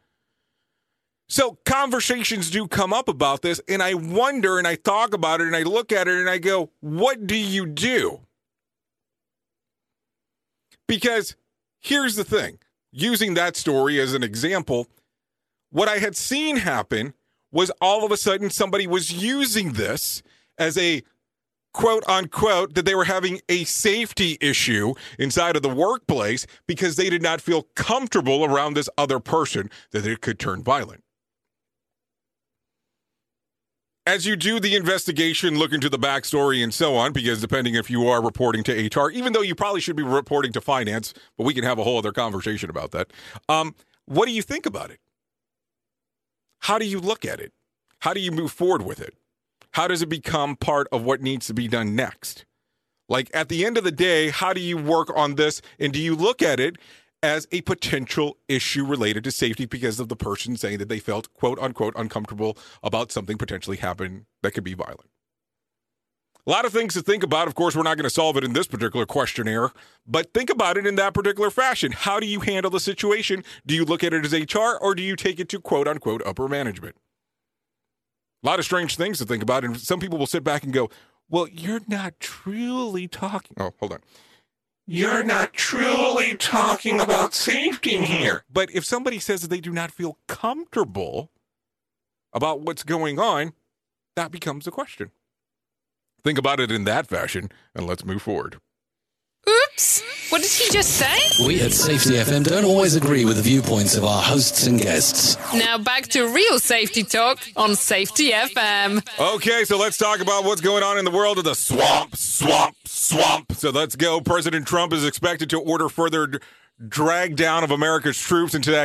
So conversations do come up about this, and I wonder and I talk about it and I look at it and I go, what do you do? Because here's the thing using that story as an example, what I had seen happen was all of a sudden somebody was using this as a quote unquote that they were having a safety issue inside of the workplace because they did not feel comfortable around this other person that it could turn violent. As you do the investigation, look into the backstory and so on, because depending if you are reporting to HR, even though you probably should be reporting to finance, but we can have a whole other conversation about that. Um, what do you think about it? How do you look at it? How do you move forward with it? How does it become part of what needs to be done next? Like at the end of the day, how do you work on this? And do you look at it as a potential issue related to safety because of the person saying that they felt quote unquote uncomfortable about something potentially happening that could be violent? A lot of things to think about. Of course, we're not going to solve it in this particular questionnaire, but think about it in that particular fashion. How do you handle the situation? Do you look at it as HR or do you take it to quote unquote upper management? A lot of strange things to think about. And some people will sit back and go, well, you're not truly talking. Oh, hold on. You're not truly talking about safety here. But if somebody says that they do not feel comfortable about what's going on, that becomes a question. Think about it in that fashion, and let's move forward.
Oops! What did he just say?
We at Safety FM don't always agree with the viewpoints of our hosts and guests.
Now back to real safety talk on Safety FM.
Okay, so let's talk about what's going on in the world of the swamp, swamp, swamp. So let's go. President Trump is expected to order further d- drag down of America's troops into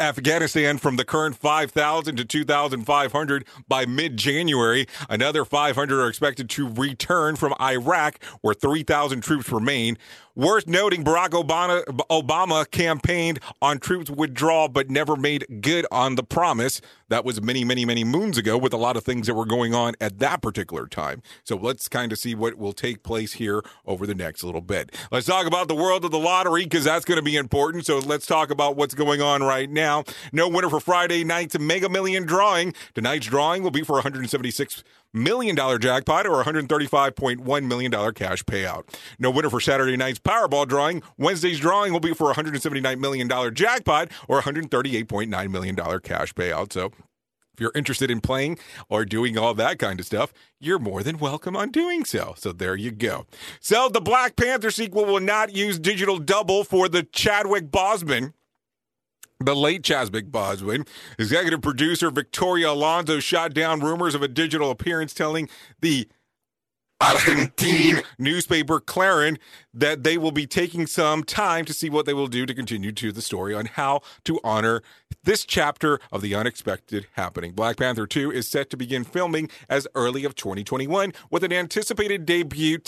Afghanistan from the current 5,000 to 2,500 by mid January. Another 500 are expected to return from Iraq, where 3,000 troops remain. Worth noting, Barack Obama, Obama campaigned on troops withdrawal, but never made good on the promise. That was many, many, many moons ago with a lot of things that were going on at that particular time. So let's kind of see what will take place here over the next little bit. Let's talk about the world of the lottery because that's going to be important. So let's talk about what's going on right now. No winner for Friday night's Mega Million drawing. Tonight's drawing will be for 176 million dollar jackpot or $135.1 million cash payout. No winner for Saturday night's Powerball drawing. Wednesday's drawing will be for $179 million jackpot or $138.9 million cash payout. So if you're interested in playing or doing all that kind of stuff, you're more than welcome on doing so. So there you go. So the Black Panther sequel will not use digital double for the Chadwick Boseman the late Chadwick Boseman, executive producer Victoria Alonso shot down rumors of a digital appearance telling the Argentine newspaper Clarin that they will be taking some time to see what they will do to continue to the story on how to honor this chapter of the unexpected happening. Black Panther 2 is set to begin filming as early of 2021 with an anticipated debut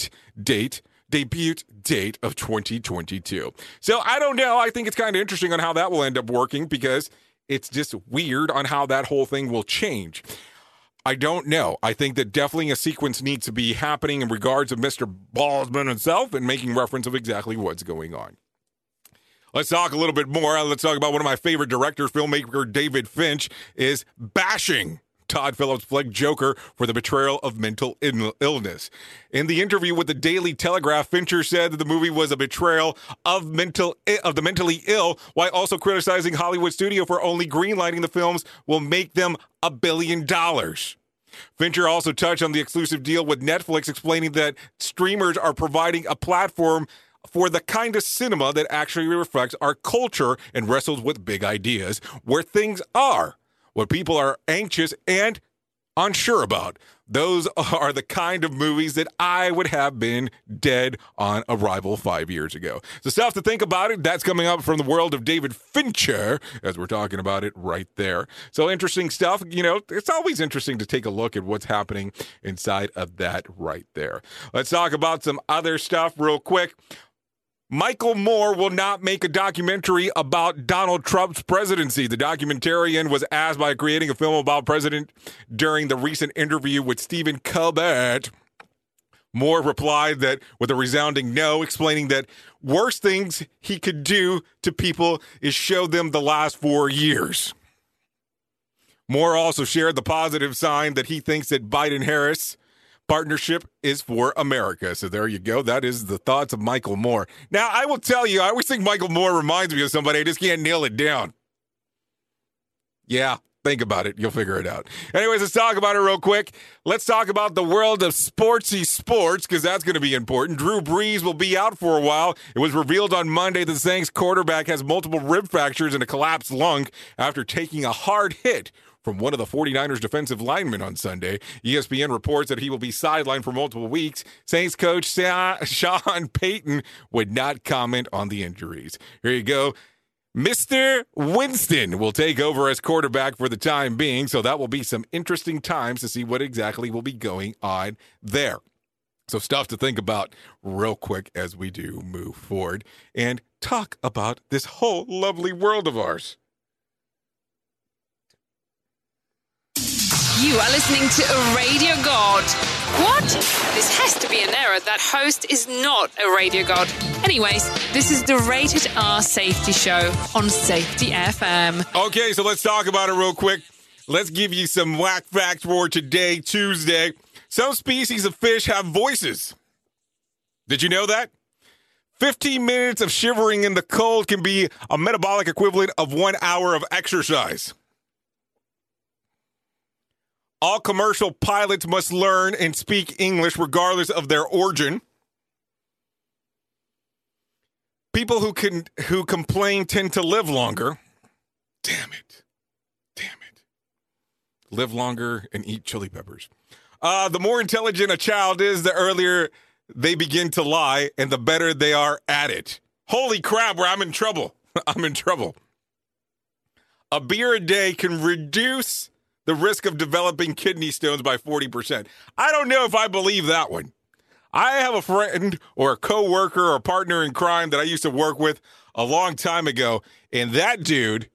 date debut date of 2022. So I don't know. I think it's kind of interesting on how that will end up working because it's just weird on how that whole thing will change. I don't know. I think that definitely a sequence needs to be happening in regards of Mr. Baldwin himself and making reference of exactly what's going on. Let's talk a little bit more. Let's talk about one of my favorite directors, filmmaker David Fincher, is bashing Todd Phillips flick Joker for the betrayal of mental illness. In the interview with the Daily Telegraph, Fincher said that the movie was a betrayal of mental of the mentally ill, while also criticizing Hollywood studio for only greenlighting the films will make them a billion dollars. Fincher also touched on the exclusive deal with Netflix, explaining that streamers are providing a platform for the kind of cinema that actually reflects our culture and wrestles with big ideas, where things are, what people are anxious and unsure about. Those are the kind of movies that I would have been dead on arrival five years ago. So, stuff to think about it. That's coming up from the world of David Fincher, as we're talking about it right there. So, interesting stuff. You know, it's always interesting to take a look at what's happening inside of that right there. Let's talk about some other stuff real quick. Michael Moore will not make a documentary about Donald Trump's presidency. The documentarian was asked by creating a film about president during the recent interview with Stephen Colbert. Moore replied that with a resounding no, explaining that worst things he could do to people is show them the last four years. Moore also shared the positive sign that he thinks that Biden Harris partnership is for America. So there you go. That is the thoughts of Michael Moore. Now, I will tell you, I always think Michael Moore reminds me of somebody. I just can't nail it down. Yeah, think about it. You'll figure it out. Anyways, let's talk about it real quick. Let's talk about the world of sportsy sports because that's going to be important. Drew Brees will be out for a while. It was revealed on Monday that the Saints quarterback has multiple rib fractures and a collapsed lung after taking a hard hit from one of the 49ers defensive linemen on Sunday. ESPN reports that he will be sidelined for multiple weeks. Saints coach Sa- Sean Payton would not comment on the injuries. Here you go. Mr. Winston will take over as quarterback for the time being, so that will be some interesting times to see what exactly will be going on there. So, stuff to think about real quick as we do move forward and talk about this whole lovely world of ours.
You are listening to a radio god. What? This has to be an error. That host is not a radio god. Anyways, this is the Rated R Safety Show on Safety FM.
Okay, so let's talk about it real quick. Let's give you some whack facts for today, Tuesday. Some species of fish have voices. Did you know that? 15 minutes of shivering in the cold can be a metabolic equivalent of one hour of exercise. All commercial pilots must learn and speak English regardless of their origin. People who can who complain tend to live longer. Damn it. Damn it. Live longer and eat chili peppers. Uh, the more intelligent a child is, the earlier they begin to lie and the better they are at it. Holy crap, where I'm in trouble. I'm in trouble. A beer a day can reduce the risk of developing kidney stones by 40%. I don't know if I believe that one. I have a friend or a coworker or a partner in crime that I used to work with a long time ago, and that dude,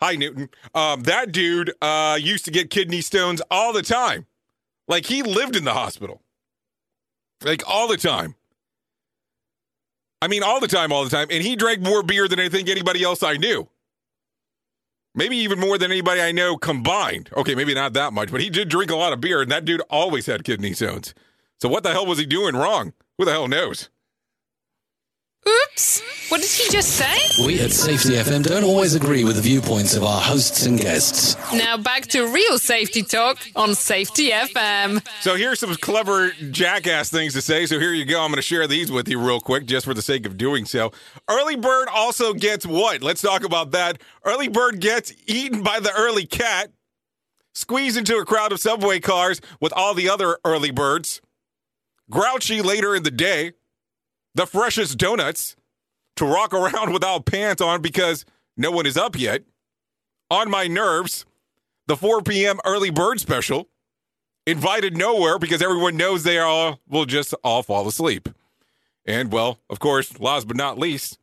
hi Newton, um, that dude uh, used to get kidney stones all the time. Like he lived in the hospital, like all the time. I mean, all the time, all the time, and he drank more beer than I think anybody else I knew. Maybe even more than anybody I know combined. Okay, maybe not that much, but he did drink a lot of beer, and that dude always had kidney stones. So what the hell was he doing wrong? Who the hell knows?
Oops! What did he just say?
We at Safety FM don't always agree with the viewpoints of our hosts and guests.
Now back to real safety talk on Safety FM.
So here's some clever jackass things to say. So here you go. I'm going to share these with you real quick, just for the sake of doing so. Early bird also gets what? Let's talk about that. Early bird gets eaten by the early cat, squeezed into a crowd of subway cars with all the other early birds, grouchy later in the day, the freshest donuts, to rock around without pants on because no one is up yet, on my nerves, the 4 p.m. early bird special, invited nowhere because everyone knows they all will just all fall asleep. And well, of course, last but not least,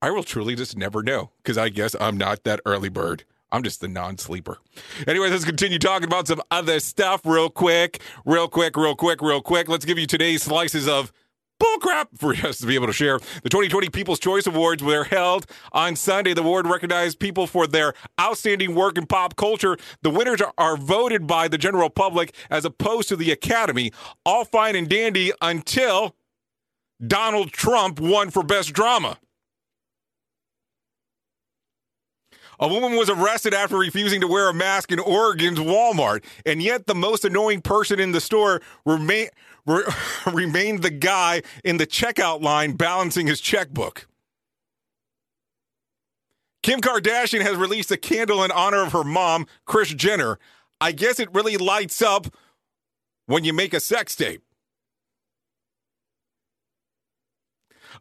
I will truly just never know because I guess I'm not that early bird. I'm just the non sleeper. Anyway, let's continue talking about some other stuff real quick, real quick, real quick, real quick. Let's give you today's slices of bullcrap for us to be able to share. The 2020 People's Choice Awards were held on Sunday. The award recognized people for their outstanding work in pop culture. The winners are, are voted by the general public as opposed to the Academy. All fine and dandy until Donald Trump won for Best Drama. A woman was arrested after refusing to wear a mask in Oregon's Walmart, and yet the most annoying person in the store remain, re- remained the guy in the checkout line balancing his checkbook. Kim Kardashian has released a candle in honor of her mom, Kris Jenner. I guess it really lights up when you make a sex tape.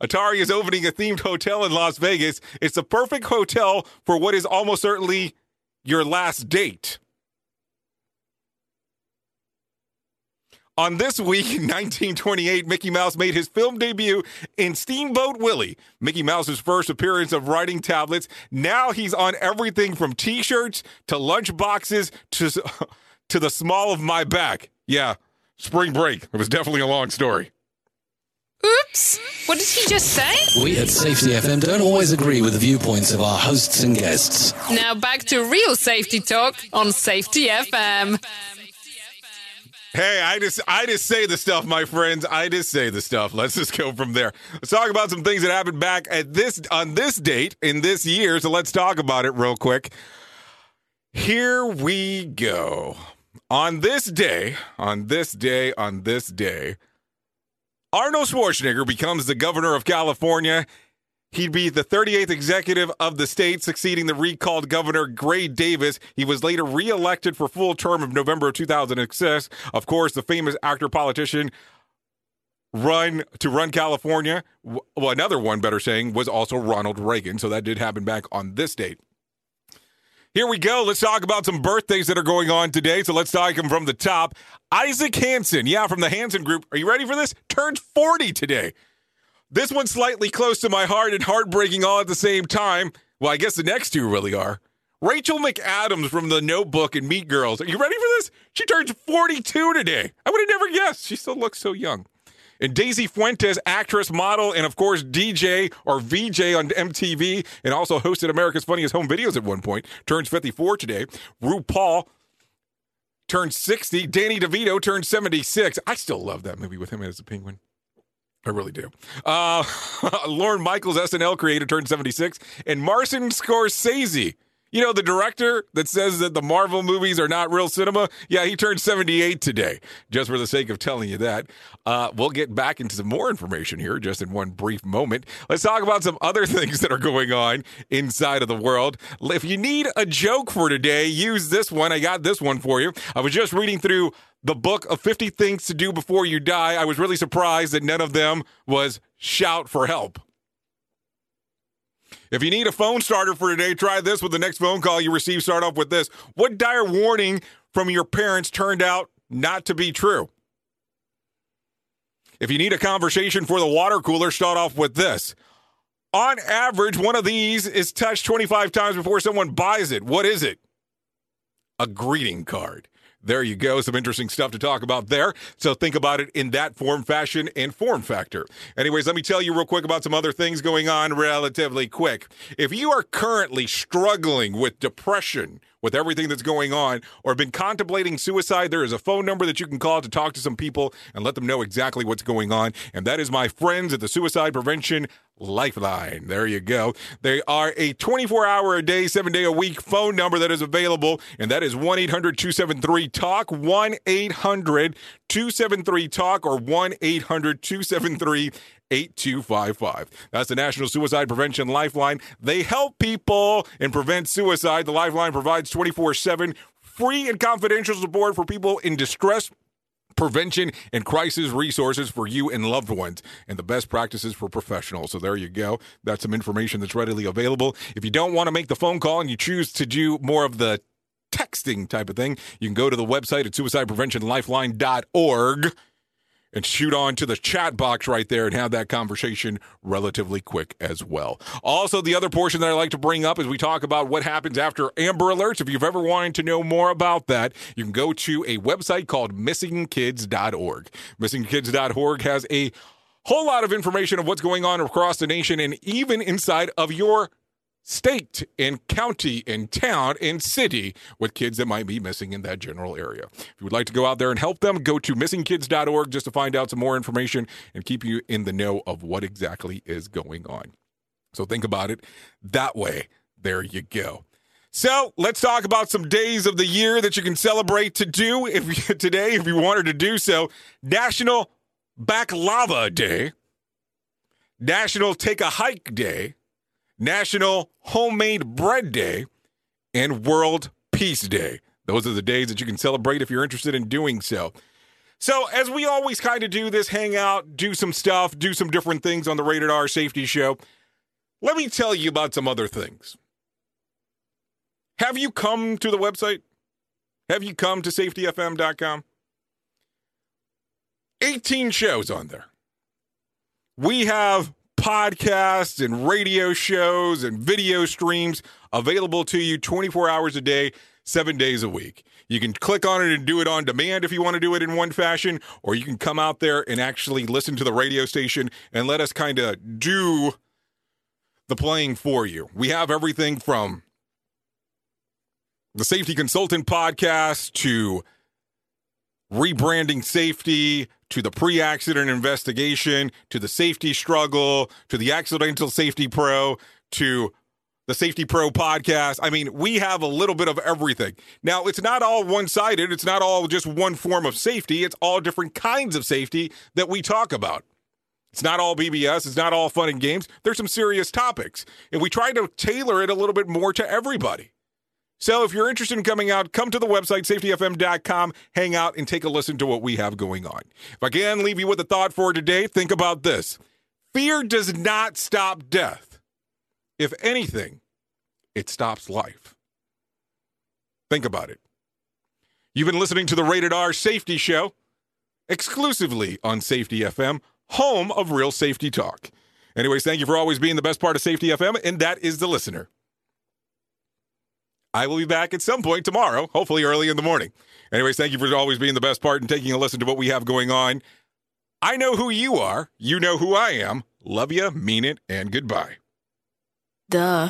Atari is opening a themed hotel in Las Vegas. It's the perfect hotel for what is almost certainly your last date. On this week in 1928, Mickey Mouse made his film debut in Steamboat Willie, Mickey Mouse's first appearance of writing tablets. Now he's on everything from t-shirts to lunch boxes to to the small of my back. Yeah, spring break. It was definitely a long story.
Oops. What did he just say?
We at Safety FM don't always agree with the viewpoints of our hosts and guests.
Now back to real safety talk on Safety FM.
Hey, I just I just say the stuff, my friends. I just say the stuff. Let's just go from there. Let's talk about some things that happened back at this on this date in this year. So let's talk about it real quick. Here we go. On this day, on this day, on this day, Arnold Schwarzenegger becomes the governor of California. He'd be the 38th executive of the state, succeeding the recalled governor Gray Davis. He was later reelected for full term of November of 2006. Of course, the famous actor politician run to run California. Well, another one, better saying, was also Ronald Reagan. So that did happen back on this date. Here we go. Let's talk about some birthdays that are going on today. So let's talk them from the top. Isaac Hanson, yeah, from the Hanson Group. Are you ready for this? Turns 40 today. This one's slightly close to my heart and heartbreaking all at the same time. Well, I guess the next two really are. Rachel McAdams from The Notebook and Mean Girls. Are you ready for this? She turns 42 today. I would have never guessed. She still looks so young. And Daisy Fuentes, actress, model, and of course DJ or VJ on MTV, and also hosted America's Funniest Home Videos at one point, turns 54 today. RuPaul turns 60. Danny DeVito turns 76. I still love that movie with him as a penguin. I really do. Uh, Lorne Michaels, SNL creator, turned 76. And Martin Scorsese, you know, the director that says that the Marvel movies are not real cinema. Yeah, he turned 78 today, just for the sake of telling you that. Uh, we'll get back into some more information here just in one brief moment. Let's talk about some other things that are going on inside of the world. If you need a joke for today, use this one. I got this one for you. I was just reading through the book of 50 things to do before you die. I was really surprised that none of them was shout for help. If you need a phone starter for today, try this with the next phone call you receive. Start off with this. What dire warning from your parents turned out not to be true? If you need a conversation for the water cooler, start off with this. On average, one of these is touched 25 times before someone buys it. What is it? A greeting card. There you go. Some interesting stuff to talk about there. So think about it in that form, fashion, and form factor. Anyways, let me tell you real quick about some other things going on relatively quick. If you are currently struggling with depression, with everything that's going on, or have been contemplating suicide, there is a phone number that you can call to talk to some people and let them know exactly what's going on. And that is my friends at the Suicide Prevention Lifeline. There you go. They are a 24 hour a day, seven day a week phone number that is available, and that is 1 800 273 TALK, 1 800 273 TALK, or 1 800 273 8255. That's the National Suicide Prevention Lifeline. They help people and prevent suicide. The Lifeline provides 24 7 free and confidential support for people in distress prevention and crisis resources for you and loved ones and the best practices for professionals. So there you go. That's some information that's readily available. If you don't want to make the phone call and you choose to do more of the texting type of thing, you can go to the website at suicidepreventionlifeline.org and shoot on to the chat box right there and have that conversation relatively quick as well. Also, the other portion that I like to bring up is we talk about what happens after Amber Alerts. If you've ever wanted to know more about that, you can go to a website called missingkids.org. Missingkids.org has a Whole lot of information of what's going on across the nation and even inside of your state and county and town and city with kids that might be missing in that general area. If you would like to go out there and help them, go to missingkids.org just to find out some more information and keep you in the know of what exactly is going on. So think about it that way. There you go. So let's talk about some days of the year that you can celebrate to do if you, today, if you wanted to do so. National Baklava Day, National Take a Hike Day, National Homemade Bread Day, and World Peace Day. Those are the days that you can celebrate if you're interested in doing so. So, as we always kind of do this, hang out, do some stuff, do some different things on the Rated R Safety Show, let me tell you about some other things. Have you come to the website? Have you come to safetyfm.com? 18 shows on there. We have podcasts and radio shows and video streams available to you 24 hours a day, seven days a week. You can click on it and do it on demand if you want to do it in one fashion, or you can come out there and actually listen to the radio station and let us kind of do the playing for you. We have everything from the Safety Consultant podcast to rebranding safety to the pre accident investigation to the safety struggle to the accidental safety pro to the Safety Pro podcast. I mean, we have a little bit of everything. Now, it's not all one sided, it's not all just one form of safety, it's all different kinds of safety that we talk about. It's not all BBS, it's not all fun and games. There's some serious topics, and we try to tailor it a little bit more to everybody. So if you're interested in coming out, come to the website, safetyfm.com, hang out, and take a listen to what we have going on. If I can leave you with a thought for today, think about this fear does not stop death. If anything, it stops life. Think about it. You've been listening to the Rated R Safety Show exclusively on Safety FM, home of real safety talk. Anyways, thank you for always being the best part of Safety FM, and that is the listener. I will be back at some point tomorrow, hopefully early in the morning. Anyways, thank you for always being the best part and taking a listen to what we have going on. I know who you are. You know who I am. Love you, mean it, and goodbye.
Duh.